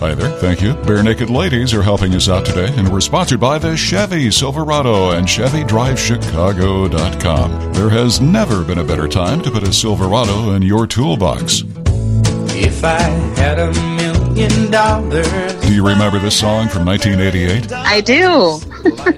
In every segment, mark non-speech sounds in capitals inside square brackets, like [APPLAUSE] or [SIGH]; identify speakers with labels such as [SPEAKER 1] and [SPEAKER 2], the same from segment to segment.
[SPEAKER 1] Hi there. Thank you. Bare Naked Ladies are helping us out today, and we're sponsored by the Chevy Silverado and ChevyDriveChicago.com. There has never been a better time to put a Silverado in your toolbox.
[SPEAKER 2] If I had a million dollars.
[SPEAKER 1] Do you remember this song from 1988?
[SPEAKER 3] I do.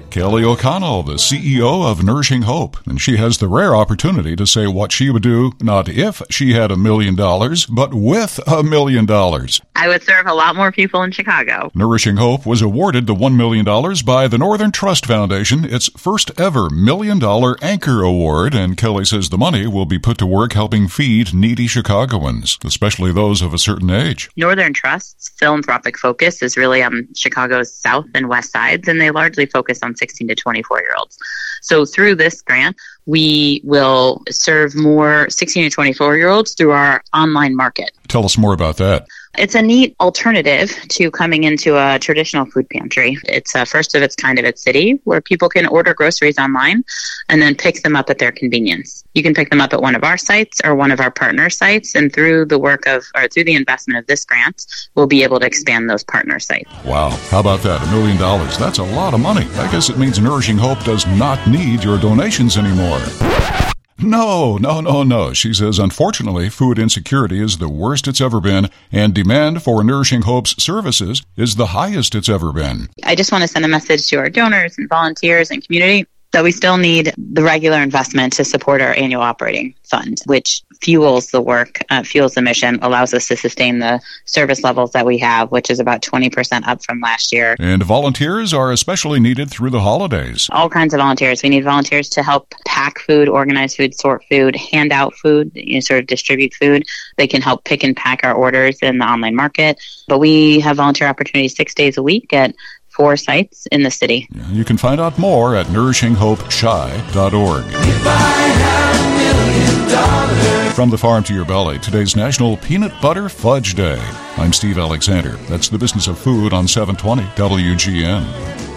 [SPEAKER 3] [LAUGHS]
[SPEAKER 1] Kellie O'Connell, the CEO of Nourishing Hope, and she has the rare opportunity to say what she would do not if she had a million dollars, but with a million dollars.
[SPEAKER 3] I would serve a lot more people in Chicago.
[SPEAKER 1] Nourishing Hope was awarded the $1 million by the Northern Trust Foundation, its first ever million dollar anchor award, and Kellie says the money will be put to work helping feed needy Chicagoans, especially those of a certain age.
[SPEAKER 3] Northern Trust's philanthropic focus is really on Chicago's south and west sides, and they largely focus on 16 to 24 year olds. So through this grant, we will serve more 16 to 24 year olds through our online market.
[SPEAKER 1] Tell us more about that.
[SPEAKER 3] It's a neat alternative to coming into a traditional food pantry. It's a first of its kind of its city where people can order groceries online and then pick them up at their convenience. You can pick them up at one of our sites or one of our partner sites, and through the work of or through the investment of this grant, we'll be able to expand those partner sites.
[SPEAKER 1] Wow. How about that? A million dollars. That's a lot of money. I guess it means Nourishing Hope does not need your donations anymore. No, no, no, no. She says, unfortunately, food insecurity is the worst it's ever been, and demand for Nourishing Hope's services is the highest it's ever been.
[SPEAKER 3] I just want to send a message to our donors and volunteers and community that we still need the regular investment to support our annual operating fund, which fuels the work, uh, fuels the mission, allows us to sustain the service levels that we have, which is about 20% up from last year.
[SPEAKER 1] And volunteers are especially needed through the holidays.
[SPEAKER 3] All kinds of volunteers. We need volunteers to help pack food, organize food, sort food, hand out food, you know, sort of distribute food. They can help pick and pack our orders in the online market. But we have volunteer opportunities six days a week at four sites in the city.
[SPEAKER 1] You can find out more at nourishinghopechi.org. From the farm to your belly, today's National Peanut Butter Fudge Day. I'm Steve Alexander. That's the business of food on 720 WGN.